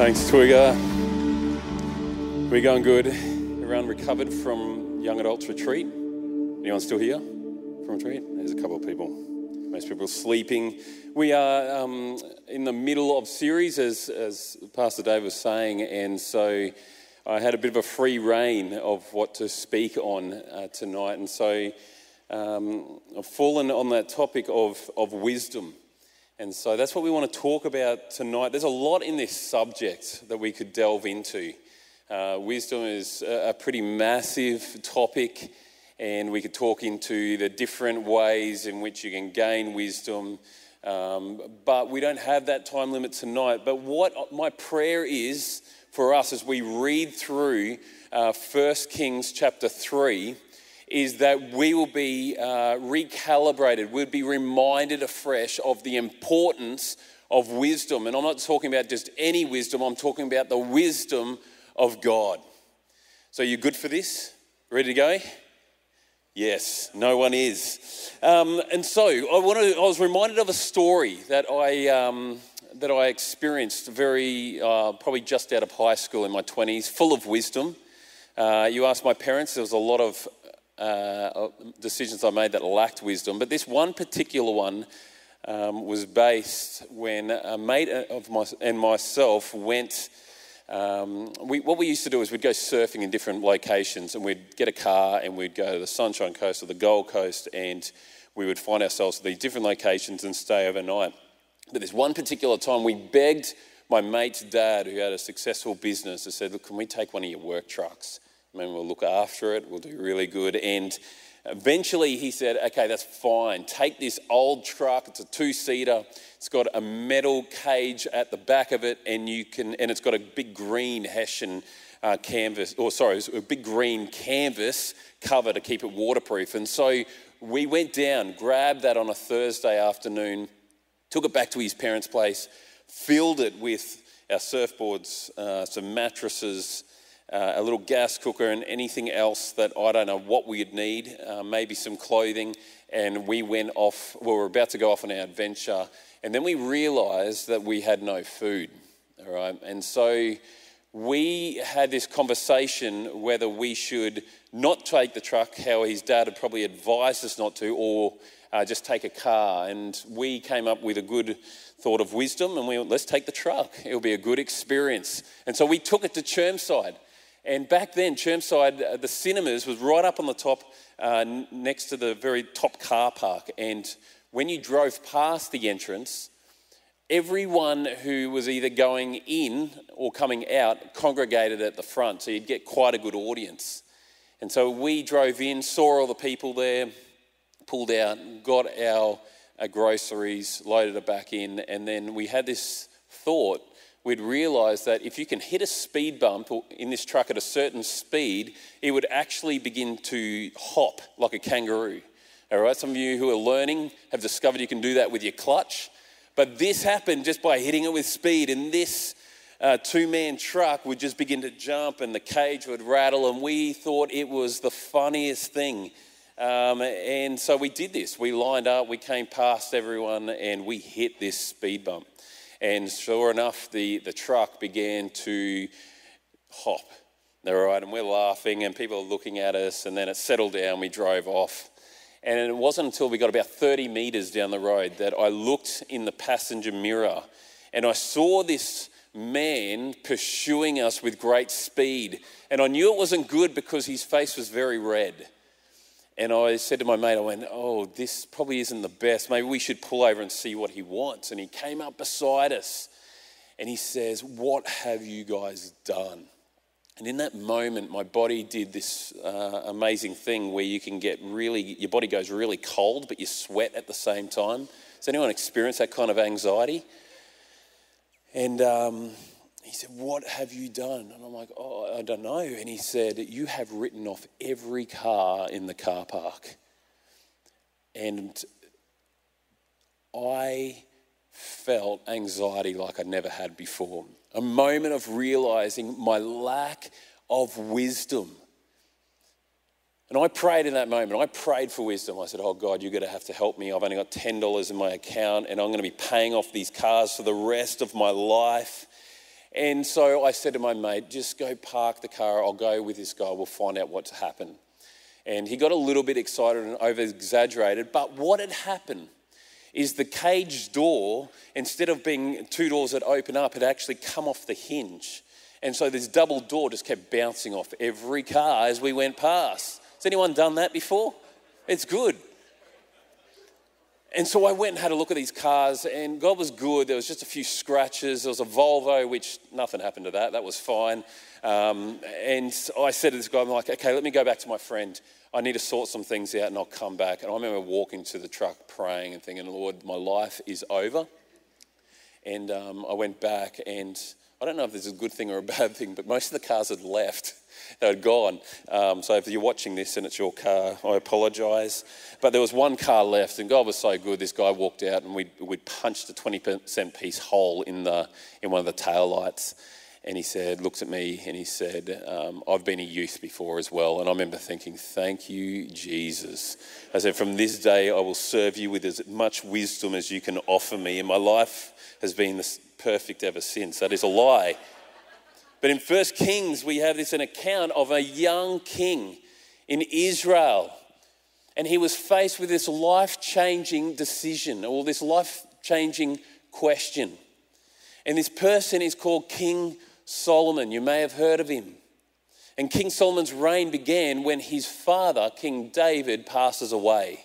Thanks, Twiga. We're going good. Everyone recovered from Young Adults Retreat? Anyone still here from retreat? There's a couple of people. Most people sleeping. We are um, in the middle of series, as, as Pastor Dave was saying, and so I had a bit of a free reign of what to speak on uh, tonight, and so um, I've fallen on that topic of, of wisdom. And so that's what we want to talk about tonight. There's a lot in this subject that we could delve into. Uh, wisdom is a, pretty massive topic, and we could talk into the different ways in which you can gain wisdom. Um, but we don't have that time limit tonight. But what my prayer is for us as we read through uh, 1 Kings chapter 3 is that we will be uh, recalibrated, we'll be reminded afresh of the importance of wisdom. And I'm not talking about just any wisdom, I'm talking about the wisdom of God. So, you good for this? Ready to go? Yes, no one is. Um, and so, I, wanted, I was reminded of a story that I, um, that I experienced very, uh, probably just out of high school in my 20s, full of wisdom. Uh, you ask my parents, there was a lot of uh, decisions I made that lacked wisdom. But this one particular one um, was based when a mate of my, and myself went. Um, we, what we used to do is we'd go surfing in different locations and we'd get a car and we'd go to the Sunshine Coast or the Gold Coast and we would find ourselves at these different locations and stay overnight. But this one particular time we begged my mate's dad, who had a successful business, and said, Look, can we take one of your work trucks? I mean, we'll look after it, we'll do really good. And eventually he said, okay, that's fine. Take this old truck, it's a two seater, it's got a metal cage at the back of it, and you can, and it's got a big green Hessian uh, canvas, or sorry, a big green canvas cover to keep it waterproof. And so we went down, grabbed that on a Thursday afternoon, took it back to his parents' place, filled it with our surfboards, uh, some mattresses, uh, a little gas cooker, and anything else that I don't know what we'd need, uh, maybe some clothing. And we went off, well, we were about to go off on our adventure, and then we realized that we had no food. All right, and so we had this conversation whether we should not take the truck, how his dad had probably advised us not to, or uh, just take a car. And we came up with a good thought of wisdom and we went, let's take the truck. It'll be a good experience. And so we took it to Chermside. And back then, Chermside, uh, the cinemas was right up on the top, uh, next to the very top car park. And when you drove past the entrance, everyone who was either going in or coming out congregated at the front. So you'd get quite a good audience. And so we drove in, saw all the people there, pulled out, got our, our groceries, loaded it back in, and then we had this thought we'd realize that if you can hit a speed bump in this truck at a certain speed, it would actually begin to hop like a kangaroo. All right, some of you who are learning have discovered you can do that with your clutch. But this happened just by hitting it with speed, and this uh, two man truck would just begin to jump, and the cage would rattle, and we thought it was the funniest thing. Um, and so we did this. We lined up, we came past everyone, and we hit this speed bump. And sure enough, the, the truck began to hop. All right, and we're laughing, and people are looking at us, and then it settled down. We drove off. And it wasn't until we got about 30 meters down the road that I looked in the passenger mirror and I saw this man pursuing us with great speed. And I knew it wasn't good because his face was very red. And I said to my mate, I went, Oh, this probably isn't the best. Maybe we should pull over and see what he wants. And he came up beside us and he says, What have you guys done? And in that moment, my body did this uh, amazing thing where you can get really, your body goes really cold, but you sweat at the same time. Has anyone experienced that kind of anxiety? And um, he said, What have you done? And I'm like, Oh, I don't know. And he said, You have written off every car in the car park. And I felt anxiety like I'd never had before. A moment of realizing my lack of wisdom. And I prayed in that moment. I prayed for wisdom. I said, Oh God, you're going to have to help me. I've only got $10 in my account and I'm going to be paying off these cars for the rest of my life. And so I said to my mate, just go park the car. I'll go with this guy. We'll find out what's happened. And he got a little bit excited and over exaggerated. But what had happened is the cage door, instead of being two doors that open up, had actually come off the hinge. And so this double door just kept bouncing off every car as we went past. Has anyone done that before? It's good. And so I went and had a look at these cars, and God was good. There was just a few scratches. There was a Volvo, which nothing happened to that. That was fine. Um, and I said to this guy, I'm like, okay, let me go back to my friend. I need to sort some things out, and I'll come back. And I remember walking to the truck, praying and thinking, Lord, my life is over. And um, I went back, and I don't know if this is a good thing or a bad thing, but most of the cars had left. They had gone. Um, so if you're watching this and it's your car, I apologise. But there was one car left, and God was so good. This guy walked out, and we we punched a 20% piece hole in the in one of the tail lights. And he said, looks at me, and he said, um, "I've been a youth before as well." And I remember thinking, "Thank you, Jesus." I said, "From this day, I will serve you with as much wisdom as you can offer me." And my life has been this perfect ever since. That is a lie. But in First Kings, we have this an account of a young king in Israel. And he was faced with this life changing decision or this life changing question. And this person is called King Solomon. You may have heard of him. And King Solomon's reign began when his father, King David, passes away.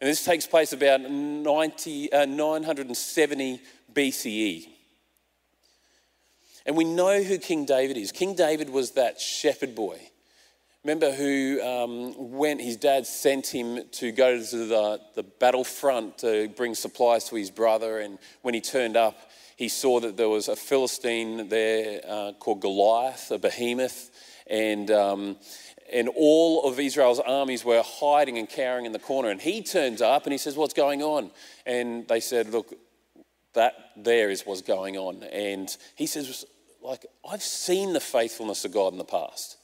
And this takes place about 90, uh, 970 BCE. And we know who King David is. King David was that shepherd boy. Remember who um, went, his dad sent him to go to the, the battlefront to bring supplies to his brother. And when he turned up, he saw that there was a Philistine there uh, called Goliath, a behemoth. And, um, and all of Israel's armies were hiding and cowering in the corner. And he turns up and he says, What's going on? And they said, Look, that there is what's going on. And he says, like, I've seen the faithfulness of God in the past.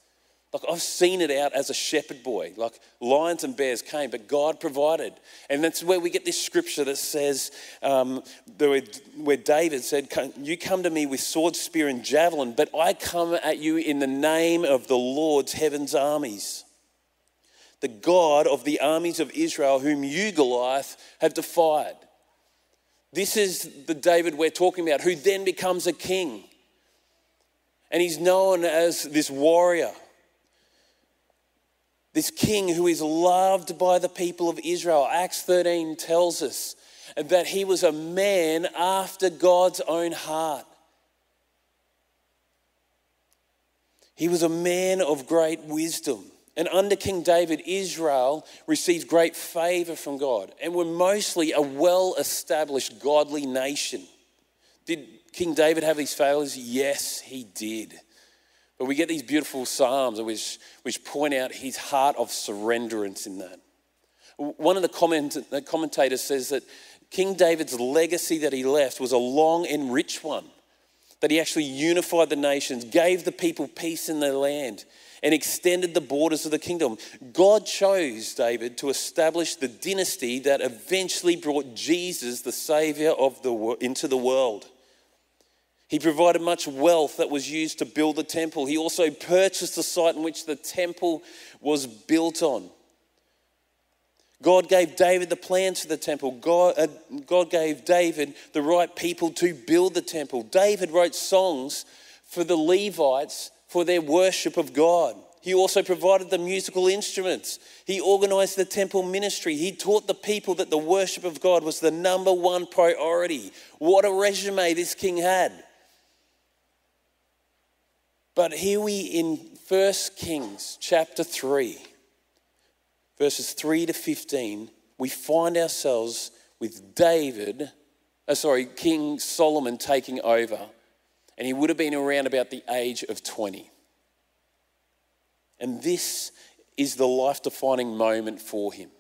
Like, I've seen it out as a shepherd boy. Like, lions and bears came, but God provided. And that's where we get this scripture that says, um, where David said, You come to me with sword, spear, and javelin, but I come at you in the name of the Lord's heaven's armies. The God of the armies of Israel, whom you, Goliath, have defied. This is the David we're talking about, who then becomes a king. And he's known as this warrior, this king who is loved by the people of Israel. Acts 13 tells us that he was a man after God's own heart. He was a man of great wisdom. And under King David, Israel received great favor from God and were mostly a well established godly nation. Did King David have these failures? Yes, he did. But we get these beautiful psalms which, which point out his heart of surrenderance in that. One of the comment, commentators says that King David's legacy that he left was a long and rich one, that he actually unified the nations, gave the people peace in their land, and extended the borders of the kingdom. God chose David to establish the dynasty that eventually brought Jesus, the Savior of the, into the world. He provided much wealth that was used to build the temple. He also purchased the site in which the temple was built on. God gave David the plans for the temple. God, uh, God gave David the right people to build the temple. David wrote songs for the Levites for their worship of God. He also provided the musical instruments. He organized the temple ministry. He taught the people that the worship of God was the number one priority. What a resume this king had. But here we in 1 Kings chapter 3, verses 3 to 15, we find ourselves with David, uh, sorry, King Solomon taking over, and he would have been around about the age of 20. And this is the life defining moment for him.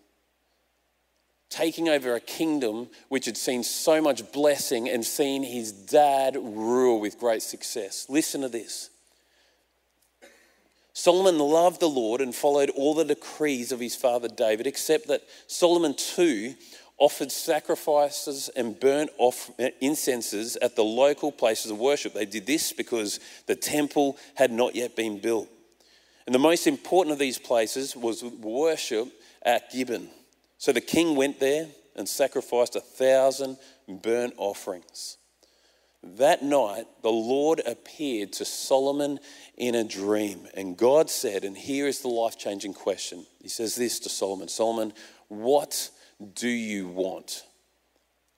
Taking over a kingdom which had seen so much blessing and seen his dad rule with great success. Listen to this. Solomon loved the Lord and followed all the decrees of his father David, except that Solomon too offered sacrifices and burnt off incenses at the local places of worship. They did this because the temple had not yet been built. And the most important of these places was worship at Gibeon. So the king went there and sacrificed a thousand burnt offerings. That night, the Lord appeared to Solomon in a dream. And God said, and here is the life changing question He says this to Solomon Solomon, what do you want?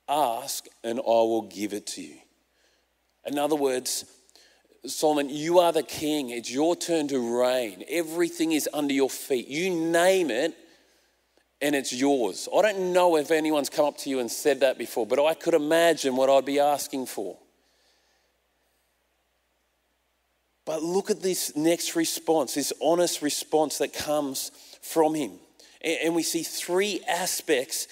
Ask, and I will give it to you. In other words, Solomon, you are the king. It's your turn to reign. Everything is under your feet. You name it, and it's yours. I don't know if anyone's come up to you and said that before, but I could imagine what I'd be asking for. But look at this next response, this honest response that comes from him. And we see three aspects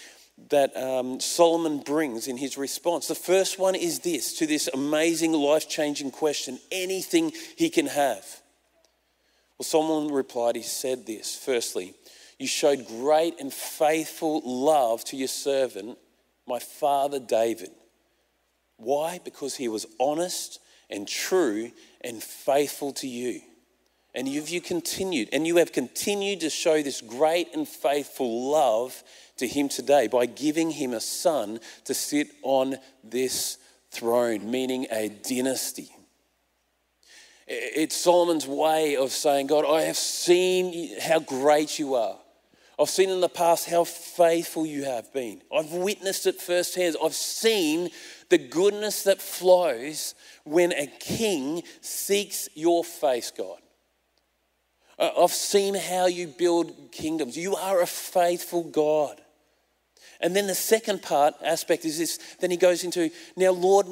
that um, Solomon brings in his response. The first one is this to this amazing, life changing question anything he can have. Well, Solomon replied, he said this firstly, you showed great and faithful love to your servant, my father David. Why? Because he was honest and true and faithful to you. And you've you continued, and you have continued to show this great and faithful love to him today by giving him a son to sit on this throne, meaning a dynasty. It's Solomon's way of saying, God, I have seen how great you are. I've seen in the past how faithful you have been. I've witnessed it firsthand. I've seen the goodness that flows when a king seeks your face, God. I've seen how you build kingdoms. You are a faithful God. And then the second part aspect is this. Then he goes into, now, Lord,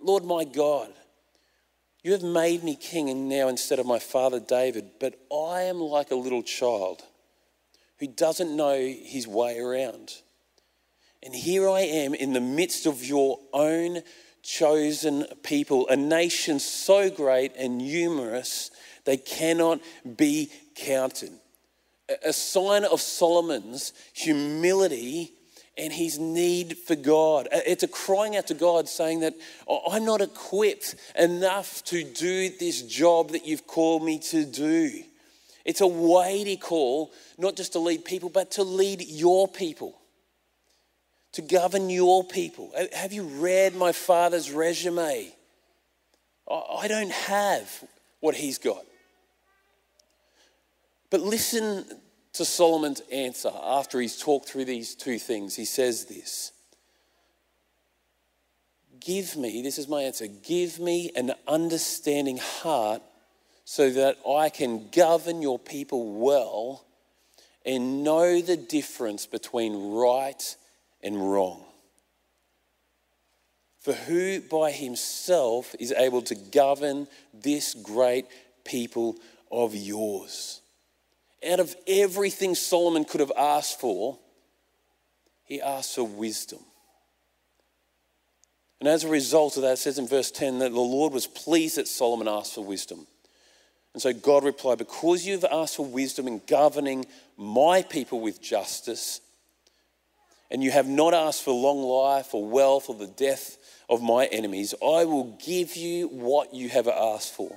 Lord my God, you have made me king and now instead of my father David, but I am like a little child who doesn't know his way around. And here I am in the midst of your own chosen people, a nation so great and numerous they cannot be counted. A sign of Solomon's humility and his need for God. It's a crying out to God saying that I'm not equipped enough to do this job that you've called me to do. It's a weighty call, not just to lead people, but to lead your people, to govern your people. Have you read my father's resume? I don't have what he's got. But listen to Solomon's answer after he's talked through these two things. He says this Give me, this is my answer, give me an understanding heart so that I can govern your people well and know the difference between right and wrong. For who by himself is able to govern this great people of yours? Out of everything Solomon could have asked for, he asked for wisdom. And as a result of that, it says in verse 10 that the Lord was pleased that Solomon asked for wisdom. And so God replied, Because you've asked for wisdom in governing my people with justice, and you have not asked for long life or wealth or the death of my enemies, I will give you what you have asked for.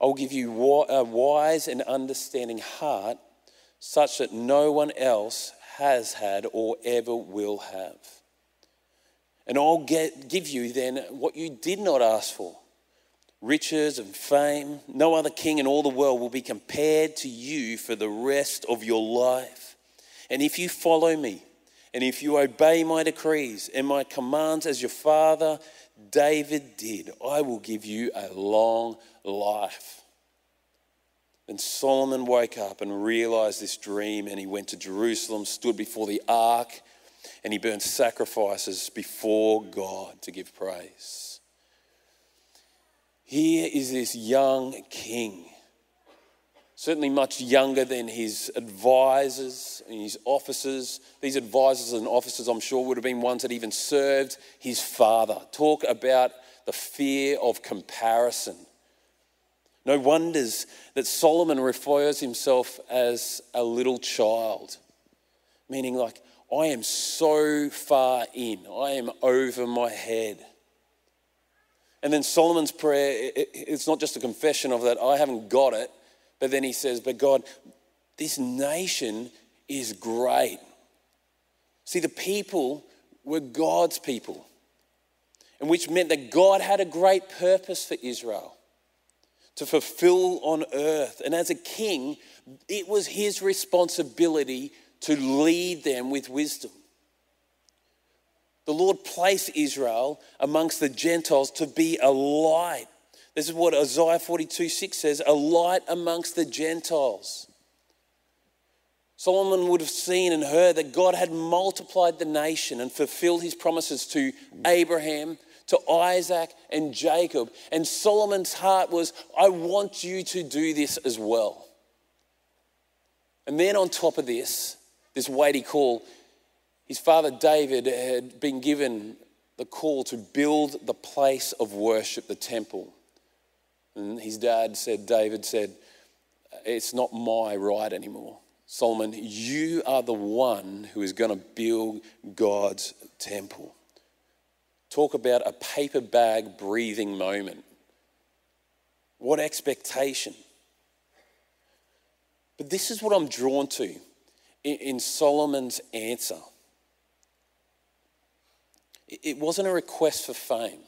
I will give you a wise and understanding heart, such that no one else has had or ever will have. And I'll get, give you then what you did not ask for riches and fame. No other king in all the world will be compared to you for the rest of your life. And if you follow me, and if you obey my decrees and my commands as your father David did, I will give you a long life. And Solomon woke up and realized this dream, and he went to Jerusalem, stood before the ark, and he burned sacrifices before God to give praise. Here is this young king, certainly much younger than his advisors and his officers. These advisors and officers, I'm sure, would have been ones that even served his father. Talk about the fear of comparison. No wonders that Solomon refers himself as a little child, meaning like, I am so far in, I am over my head. And then Solomon's prayer, it's not just a confession of that, I haven't got it, but then he says, But God, this nation is great. See, the people were God's people, and which meant that God had a great purpose for Israel to fulfill on earth. And as a king, it was his responsibility to lead them with wisdom. The Lord placed Israel amongst the Gentiles to be a light. This is what Isaiah 42 6 says a light amongst the Gentiles. Solomon would have seen and heard that God had multiplied the nation and fulfilled his promises to Abraham, to Isaac, and Jacob. And Solomon's heart was, I want you to do this as well. And then on top of this, this weighty call, his father David had been given the call to build the place of worship, the temple. And his dad said, David said, It's not my right anymore. Solomon, you are the one who is going to build God's temple. Talk about a paper bag breathing moment. What expectation. But this is what I'm drawn to in Solomon's answer. It wasn't a request for fame.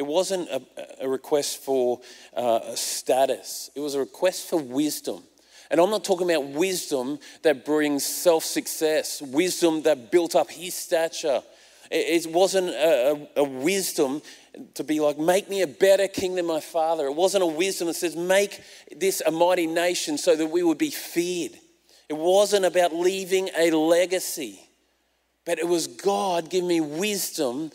It wasn't a, a request for uh, status. It was a request for wisdom. And I'm not talking about wisdom that brings self success, wisdom that built up his stature. It wasn't a, a, a, wisdom to be like, make me a better king than my father. It wasn't a wisdom that says, make this a mighty nation so that we would be feared. It wasn't about leaving a legacy, but it was God giving me wisdom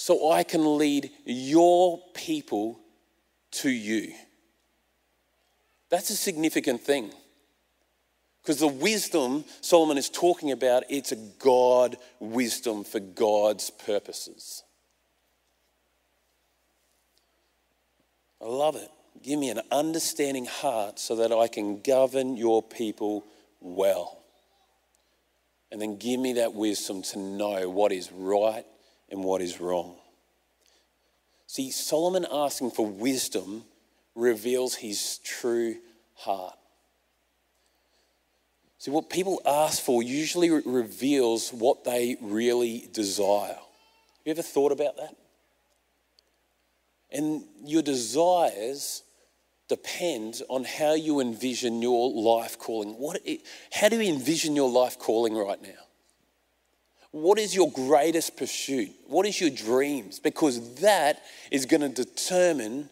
so I can lead your people to you. That's a significant thing. Because the wisdom Solomon is talking about, it's a God wisdom for God's purposes. I love it. Give me an understanding heart so that I can govern your people well. And then give me that wisdom to know what is right and what is wrong. See, Solomon asking for wisdom reveals his true heart. See, what people ask for usually reveals what they really desire. Have you ever thought about that? And your desires depend on how you envision your life calling. What, how do you envision your life calling right now? What is your greatest pursuit? What is your dreams? Because that is going to determine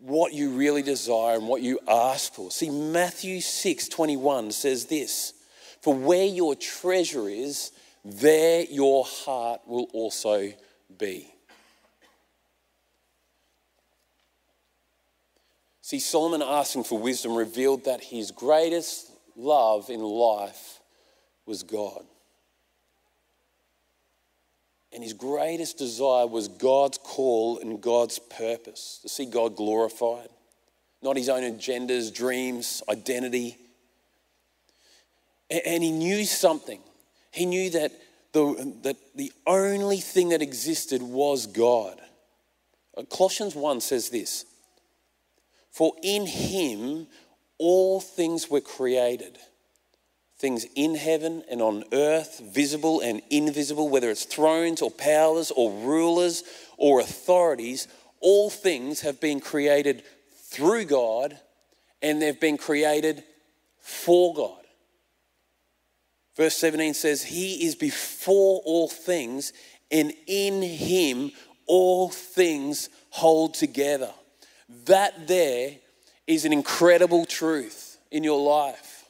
what you really desire and what you ask for. See, Matthew 6 21 says this For where your treasure is, there your heart will also be. See, Solomon asking for wisdom revealed that his greatest love in life was God. And his greatest desire was God's call and God's purpose to see God glorified, not his own agendas, dreams, identity. And he knew something. He knew that the, that the only thing that existed was God. Uh, Colossians 1 says this For in him all things were created things in heaven and on earth, visible and invisible, whether it's thrones or powers or rulers or authorities, all things have been created through God and they've been created for God. Verse 17 says, He is before all things, and in Him all things hold together. That there is an incredible truth in your life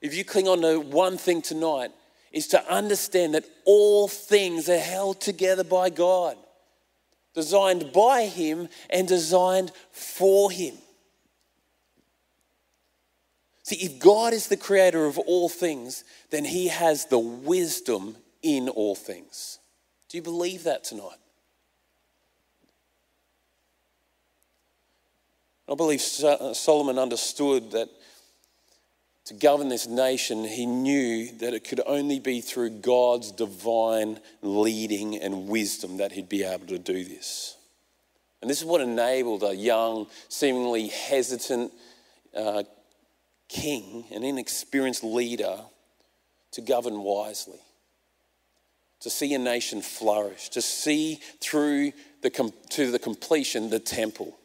if you cling on to one thing tonight, is to understand that all things are held together by God, designed by Him and designed for Him. See, if God is the creator of all things, then He has the wisdom in all things. Do you believe that tonight? I believe Solomon understood that to govern this nation, he knew that it could only be through God's divine leading and wisdom that he'd be able to do this. And this is what enabled a young, seemingly hesitant uh, king, an inexperienced leader, to govern wisely, to see a nation flourish, to see through the, to the completion the temple,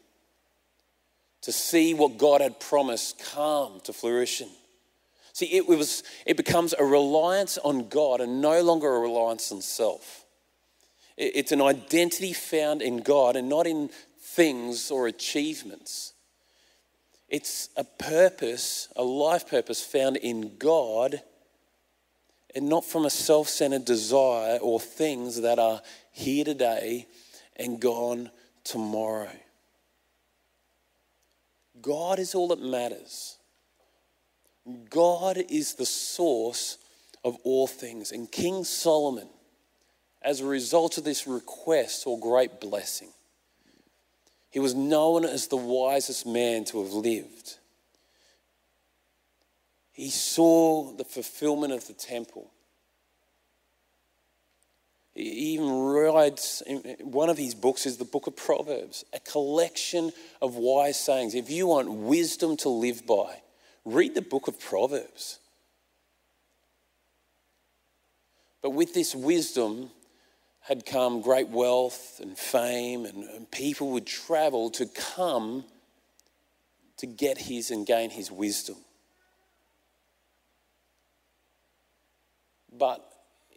to see what God had promised come to fruition. See, it, was, it becomes a reliance on God and no longer a reliance on self. It's an identity found in God and not in things or achievements. It's a purpose, a life purpose found in God and not from a self centered desire or things that are here today and gone tomorrow. God is all that matters. God is the source of all things. And King Solomon, as a result of this request, saw great blessing. He was known as the wisest man to have lived. He saw the fulfillment of the temple. He even writes, one of his books is the book of Proverbs, a collection of wise sayings. If you want wisdom to live by, read the book of Proverbs. But with this wisdom had come great wealth and fame, and, and people would travel to come to get his and gain his wisdom. But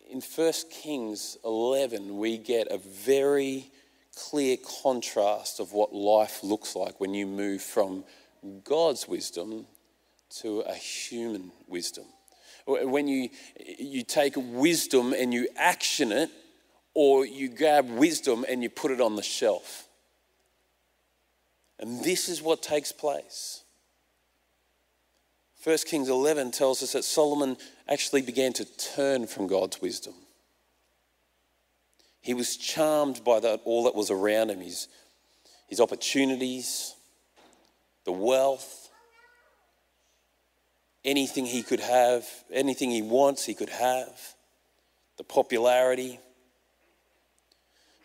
in 1 Kings 11, we get a very clear contrast of what life looks like when you move from God's wisdom to a human wisdom. When you, you take wisdom and you action it, or you grab wisdom and you put it on the shelf. And this is what takes place. 1 Kings 11 tells us that Solomon actually began to turn from God's wisdom. He was charmed by that, all that was around him his, his opportunities, the wealth, anything he could have, anything he wants, he could have, the popularity.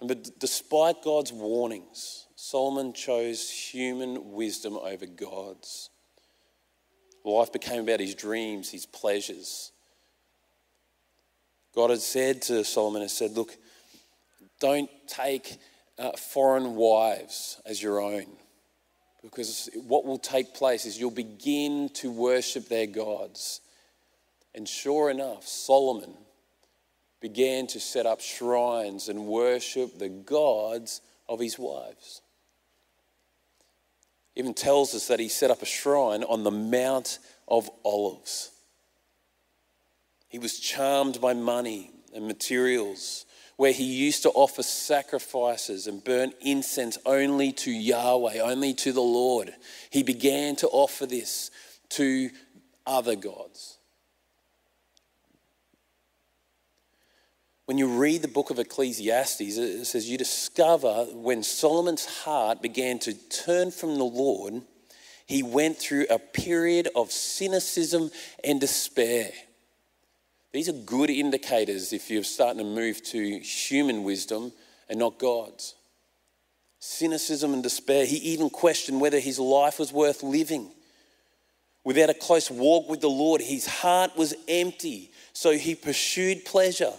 But despite God's warnings, Solomon chose human wisdom over God's. Life became about his dreams, his pleasures. God had said to Solomon, He said, Look, don't take uh, foreign wives as your own. Because what will take place is you'll begin to worship their gods. And sure enough, Solomon began to set up shrines and worship the gods of his wives. Even tells us that he set up a shrine on the Mount of Olives. He was charmed by money and materials, where he used to offer sacrifices and burn incense only to Yahweh, only to the Lord. He began to offer this to other gods. When you read the book of Ecclesiastes, it says you discover when Solomon's heart began to turn from the Lord, he went through a period of cynicism and despair. These are good indicators if you're starting to move to human wisdom and not God's. Cynicism and despair. He even questioned whether his life was worth living. Without a close walk with the Lord, his heart was empty, so he pursued pleasure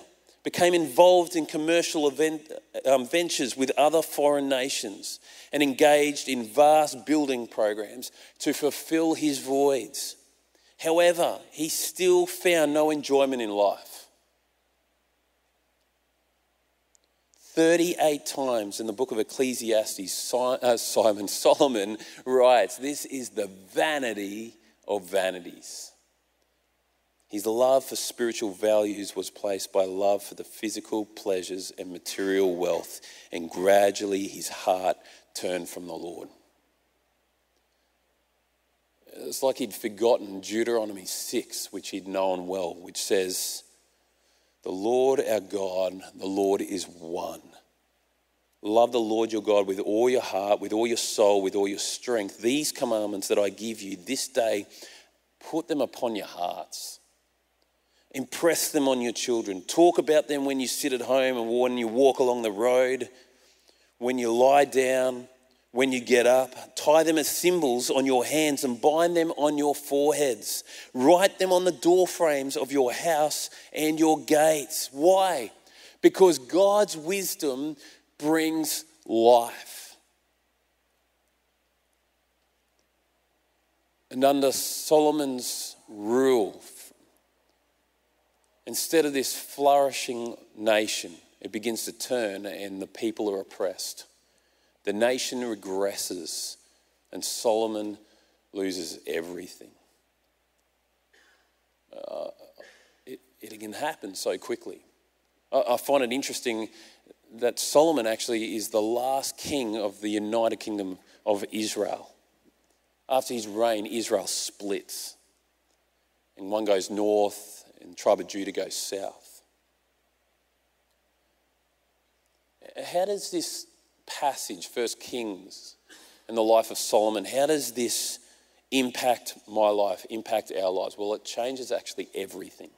became involved in commercial event, um, ventures with other foreign nations, and engaged in vast building programs to fulfill his voids. However, he still found no enjoyment in life. 38 times in the book of Ecclesiastes, uh, Simon Solomon writes, This is the vanity of vanities. His love for spiritual values was placed by love for the physical pleasures and material wealth, and gradually his heart turned from the Lord. It's like he'd forgotten Deuteronomy 6, which he'd known well, which says, The Lord our God, the Lord is one. Love the Lord your God with all your heart, with all your soul, with all your strength. These commandments that I give you this day put them upon your hearts. Impress them on your children. Talk about them when you sit at home and when you walk along the road, when you lie down, when you get up. Tie them as symbols on your hands and bind them on your foreheads. Write them on the door frames of your house and your gates. Why? Because God's wisdom brings life. And under Solomon's rule, Instead of this flourishing nation, it begins to turn and the people are oppressed. The nation regresses and Solomon loses everything. Uh, it, it, can happen so quickly. I, I find it interesting that Solomon actually is the last king of the United Kingdom of Israel. After his reign, Israel splits. And one goes north and the tribe of Judah goes south. How does this passage, First Kings, and the life of Solomon, how does this impact my life, impact our lives? Well, it changes actually everything.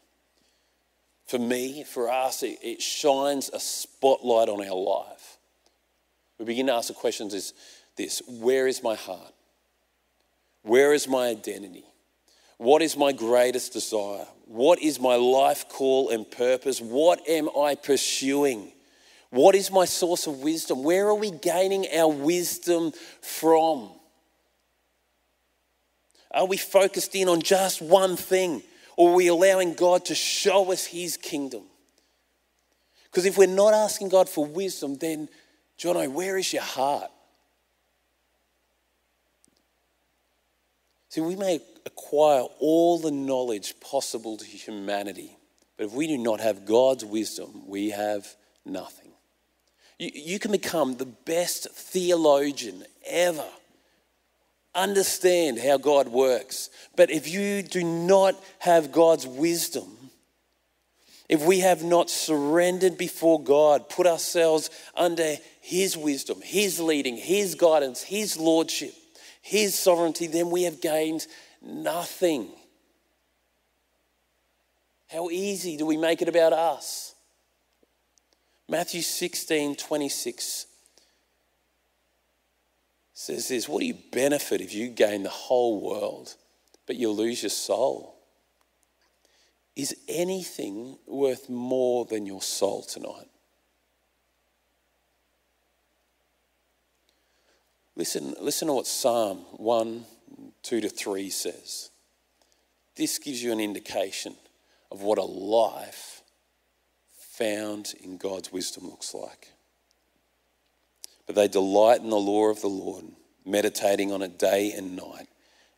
For me, for us, it, it shines a spotlight on our life. We begin to ask the questions is this where is my heart? Where is my identity? What is my greatest desire? What is my life call and purpose? What am I pursuing? What is my source of wisdom? Where are we gaining our wisdom from? Are we focused in on just one thing? Or are we allowing God to show us His kingdom? Because if we're not asking God for wisdom, then, Jono, where is your heart? See, we may acquire all the knowledge possible to humanity, but if we do not have God's wisdom, we have nothing. You, you can become the best theologian ever, understand how God works, but if you do not have God's wisdom, if we have not surrendered before God, put ourselves under His wisdom, His leading, His guidance, His lordship, his sovereignty, then we have gained nothing. How easy do we make it about us? Matthew 16 26 says this What do you benefit if you gain the whole world, but you lose your soul? Is anything worth more than your soul tonight? Listen, listen to what Psalm 1, 2 to 3 says. This gives you an indication of what a life found in God's wisdom looks like. But they delight in the law of the Lord, meditating on it day and night.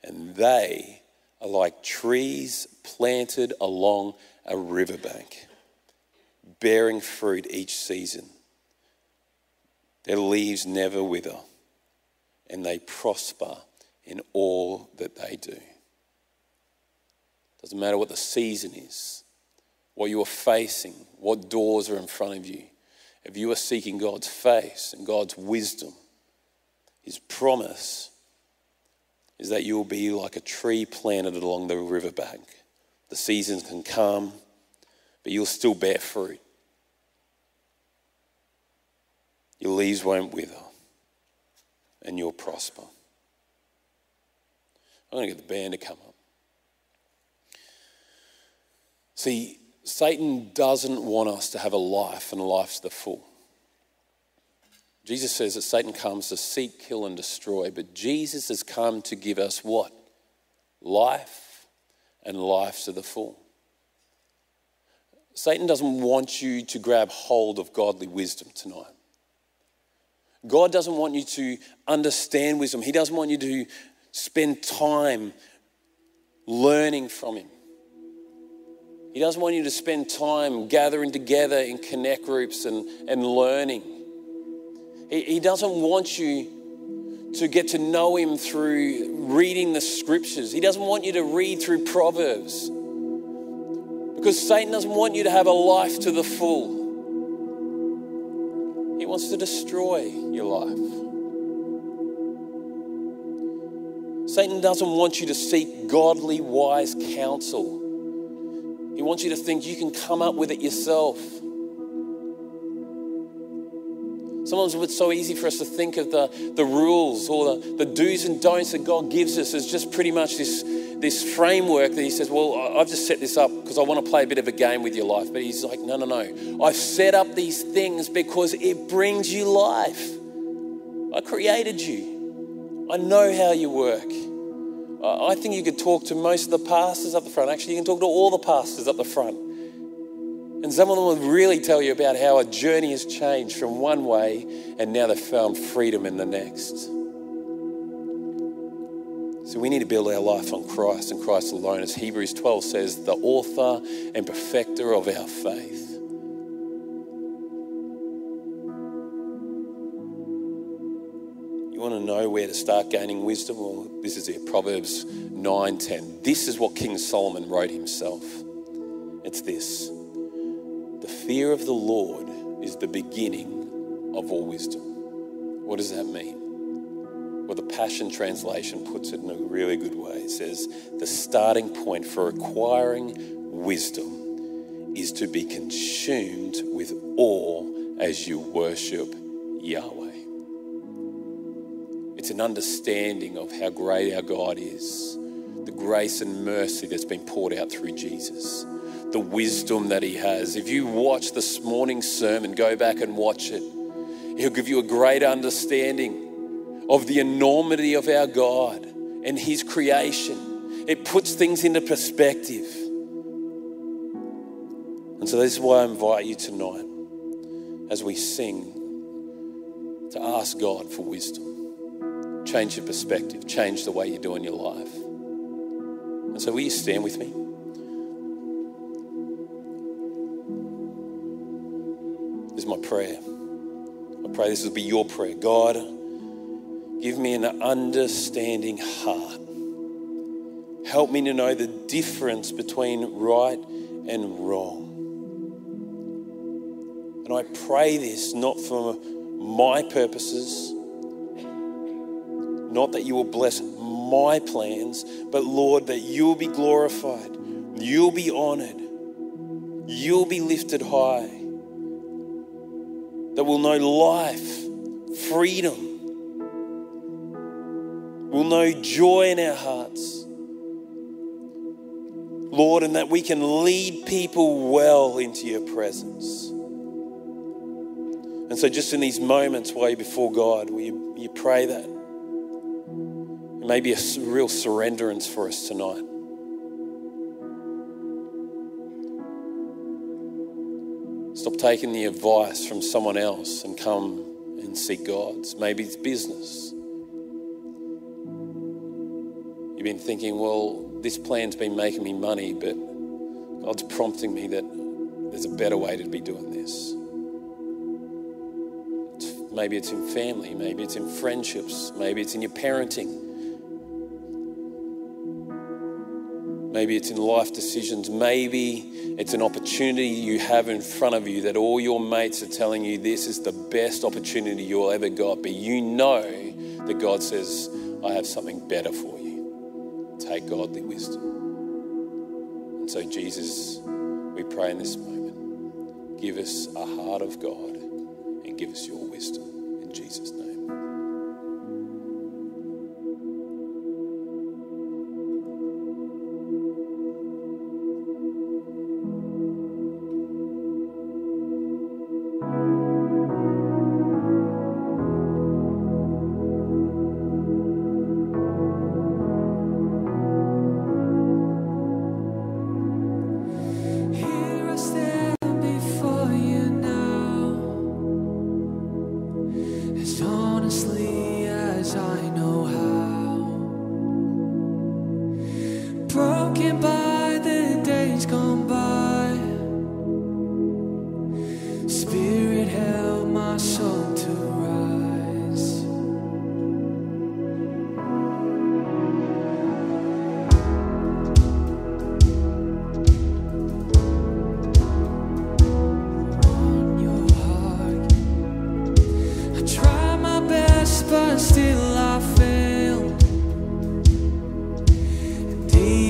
And they are like trees planted along a riverbank, bearing fruit each season. Their leaves never wither and they prosper in all that they do. Doesn't matter what the season is, what you are facing, what doors are in front of you. If you are seeking God's face and God's wisdom, His promise is that you will be like a tree planted along the riverbank. The seasons can come, but you'll still bear fruit. Your leaves won't wither and you'll prosper. I'm going to get the band to come up. See, Satan doesn't want us to have a life and a life to the full. Jesus says that Satan comes to seek, kill, and destroy, but Jesus has come to give us what? Life and life to the full. Satan doesn't want you to grab hold of godly wisdom tonight. God doesn't want you to understand wisdom. He doesn't want you to spend time learning from Him. He doesn't want you to spend time gathering together in connect groups and, and learning. He, he doesn't want you to get to know Him through reading the scriptures. He doesn't want you to read through Proverbs. Because Satan doesn't want you to have a life to the full He wants to destroy your life. Satan doesn't want you to seek godly, wise counsel. He wants you to think you can come up with it yourself. Sometimes it's so easy for us to think of the, the rules or the, the do's and don'ts that God gives us as just pretty much this, this framework that He says, Well, I've just set this up because I want to play a bit of a game with your life. But He's like, No, no, no. I've set up these things because it brings you life. I created you, I know how you work. I think you could talk to most of the pastors up the front. Actually, you can talk to all the pastors up the front. And some of them will really tell you about how a journey has changed from one way and now they've found freedom in the next. So we need to build our life on Christ and Christ alone. As Hebrews 12 says, the author and perfecter of our faith. Know where to start gaining wisdom? Well, this is it Proverbs 9:10. This is what King Solomon wrote himself. It's this the fear of the Lord is the beginning of all wisdom. What does that mean? Well, the Passion Translation puts it in a really good way. It says, The starting point for acquiring wisdom is to be consumed with awe as you worship Yahweh. It's an understanding of how great our God is, the grace and mercy that's been poured out through Jesus the wisdom that he has. If you watch this morning's sermon, go back and watch it. He'll give you a great understanding of the enormity of our God and his creation. It puts things into perspective. And so, this is why I invite you tonight as we sing to ask God for wisdom. Change your perspective, change the way you're doing your life. And so, will you stand with me? This is my prayer. I pray this will be your prayer. God, give me an understanding heart. Help me to know the difference between right and wrong. And I pray this not for my purposes, not that you will bless my plans, but Lord, that you'll be glorified, you'll be honored, you'll be lifted high that we'll know life, freedom, we'll know joy in our hearts. Lord, and that we can lead people well into your presence. And so, just in these moments while you're before God, will you, you pray that? It may be a real surrenderance for us tonight. Stop taking the advice from someone else and come and seek God's. Maybe it's business. You've been thinking, well, this plan's been making me money, but God's prompting me that there's a better way to be doing this. Maybe it's in family, maybe it's in friendships, maybe it's in your parenting. Maybe it's in life decisions. Maybe it's an opportunity you have in front of you that all your mates are telling you this is the best opportunity you'll ever got. But you know that God says, I have something better for you. Take godly wisdom. And so, Jesus, we pray in this moment, give us a heart of God and give us your wisdom. In Jesus' name.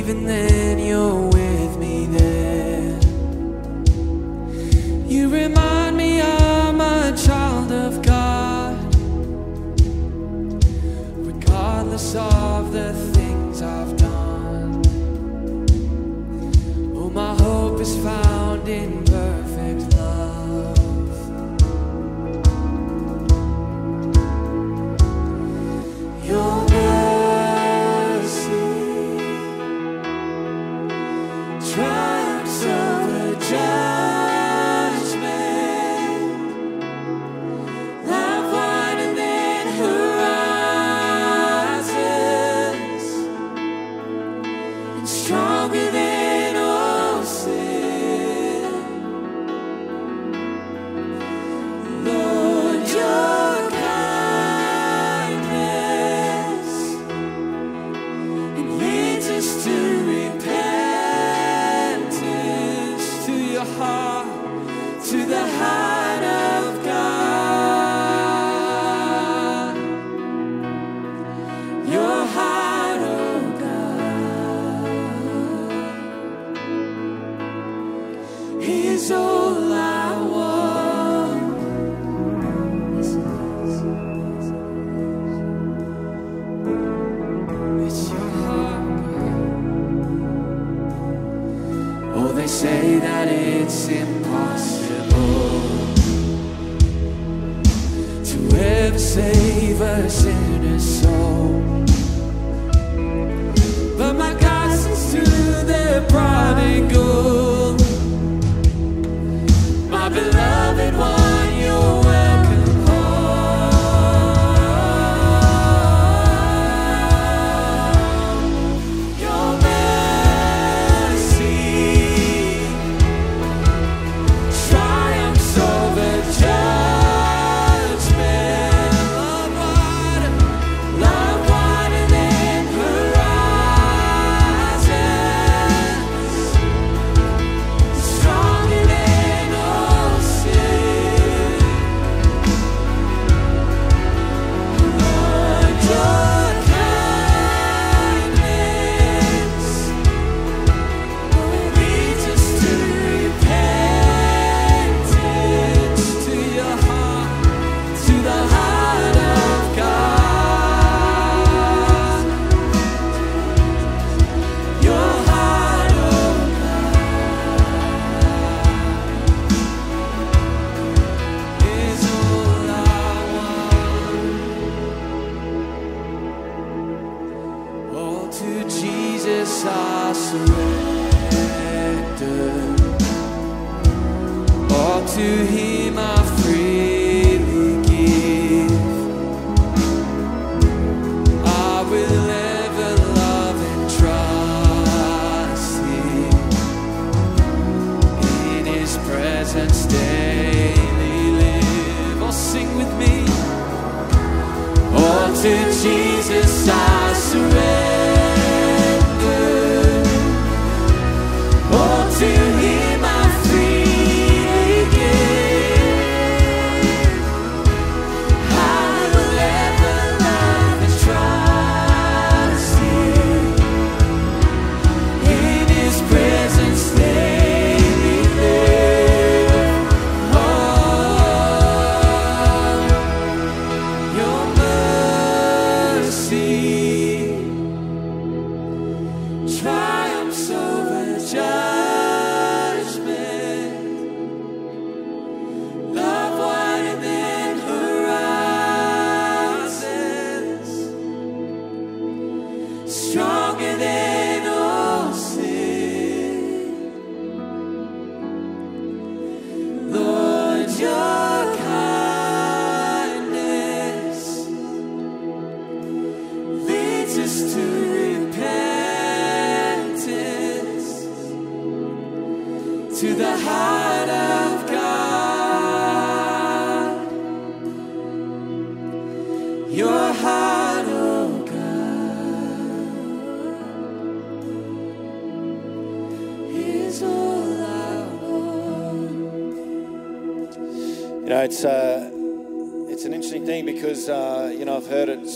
even then you're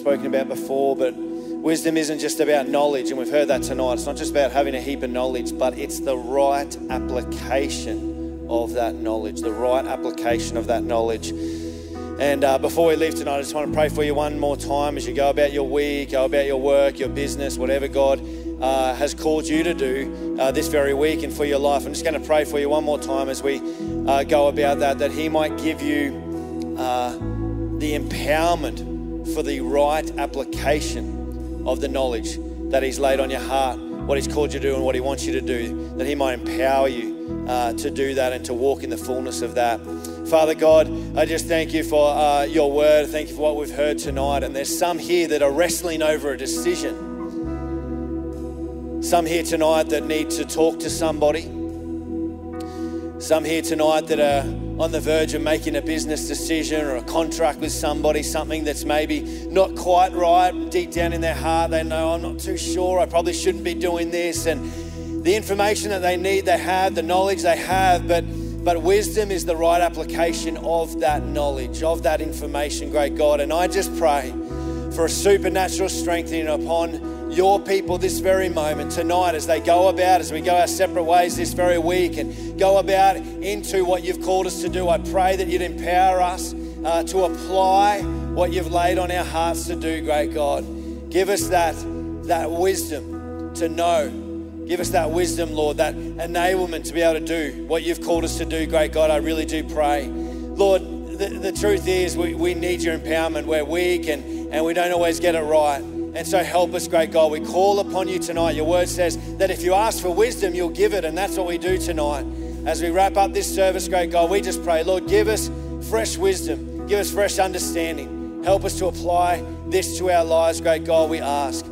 spoken about before, but wisdom isn't just about knowledge, and we've heard that tonight. It's not just about having a heap of knowledge, but it's the right application of that knowledge, the right application of that knowledge. And uh, before we leave tonight, I just want to pray for you one more time as you go about your week, go about your work, your business, whatever God uh, has called you to do uh, this very week and for your life. I'm just going to pray for you one more time as we uh, go about that, that He might give you uh, the empowerment for the right application of the knowledge that He's laid on your heart, what He's called you to do, and what He wants you to do, that He might empower you uh, to do that and to walk in the fullness of that. Father God, I just thank you for uh, your word. Thank you for what we've heard tonight. And there's some here that are wrestling over a decision. Some here tonight that need to talk to somebody. Some here tonight that are on the verge of making a business decision or a contract with somebody, something that's maybe not quite right. Deep down in their heart, they know, I'm not too sure, I probably shouldn't be doing this. And the information that they need, they have, the knowledge they have, but but wisdom is the right application of that knowledge, of that information, great God. And I just pray for a supernatural strengthening upon your people this very moment, tonight, as they go about, as we go our separate ways this very week and go about into what you've called us to do. I pray that you'd empower us uh, to apply what you've laid on our hearts to do, great God. Give us that, that wisdom to know Give us that wisdom, Lord, that enablement to be able to do what you've called us to do, great God. I really do pray. Lord, the, the truth is we, we need your empowerment. We're weak and, and we don't always get it right. And so help us, great God. We call upon you tonight. Your word says that if you ask for wisdom, you'll give it. And that's what we do tonight. As we wrap up this service, great God, we just pray, Lord, give us fresh wisdom, give us fresh understanding. Help us to apply this to our lives, great God, we ask.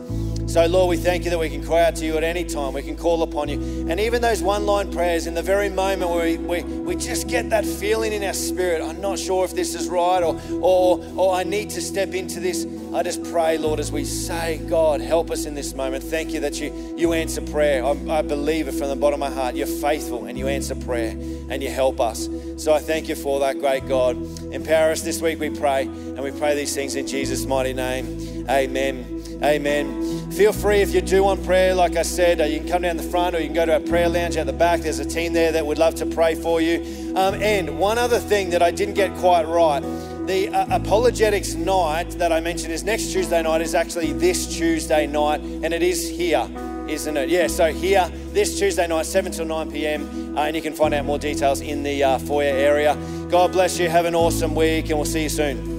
So, Lord, we thank you that we can cry out to you at any time. We can call upon you. And even those one line prayers in the very moment where we, we, we just get that feeling in our spirit I'm not sure if this is right or, or, or I need to step into this. I just pray, Lord, as we say, God, help us in this moment. Thank you that you, you answer prayer. I, I believe it from the bottom of my heart. You're faithful and you answer prayer and you help us. So I thank you for that, great God. Empower us this week, we pray. And we pray these things in Jesus' mighty name. Amen. Amen. Feel free if you do want prayer, like I said, uh, you can come down the front or you can go to our prayer lounge at the back. There's a team there that would love to pray for you. Um, and one other thing that I didn't get quite right the uh, apologetics night that I mentioned is next Tuesday night, is actually this Tuesday night, and it is here, isn't it? Yeah, so here, this Tuesday night, 7 till 9 p.m., uh, and you can find out more details in the uh, foyer area. God bless you. Have an awesome week, and we'll see you soon.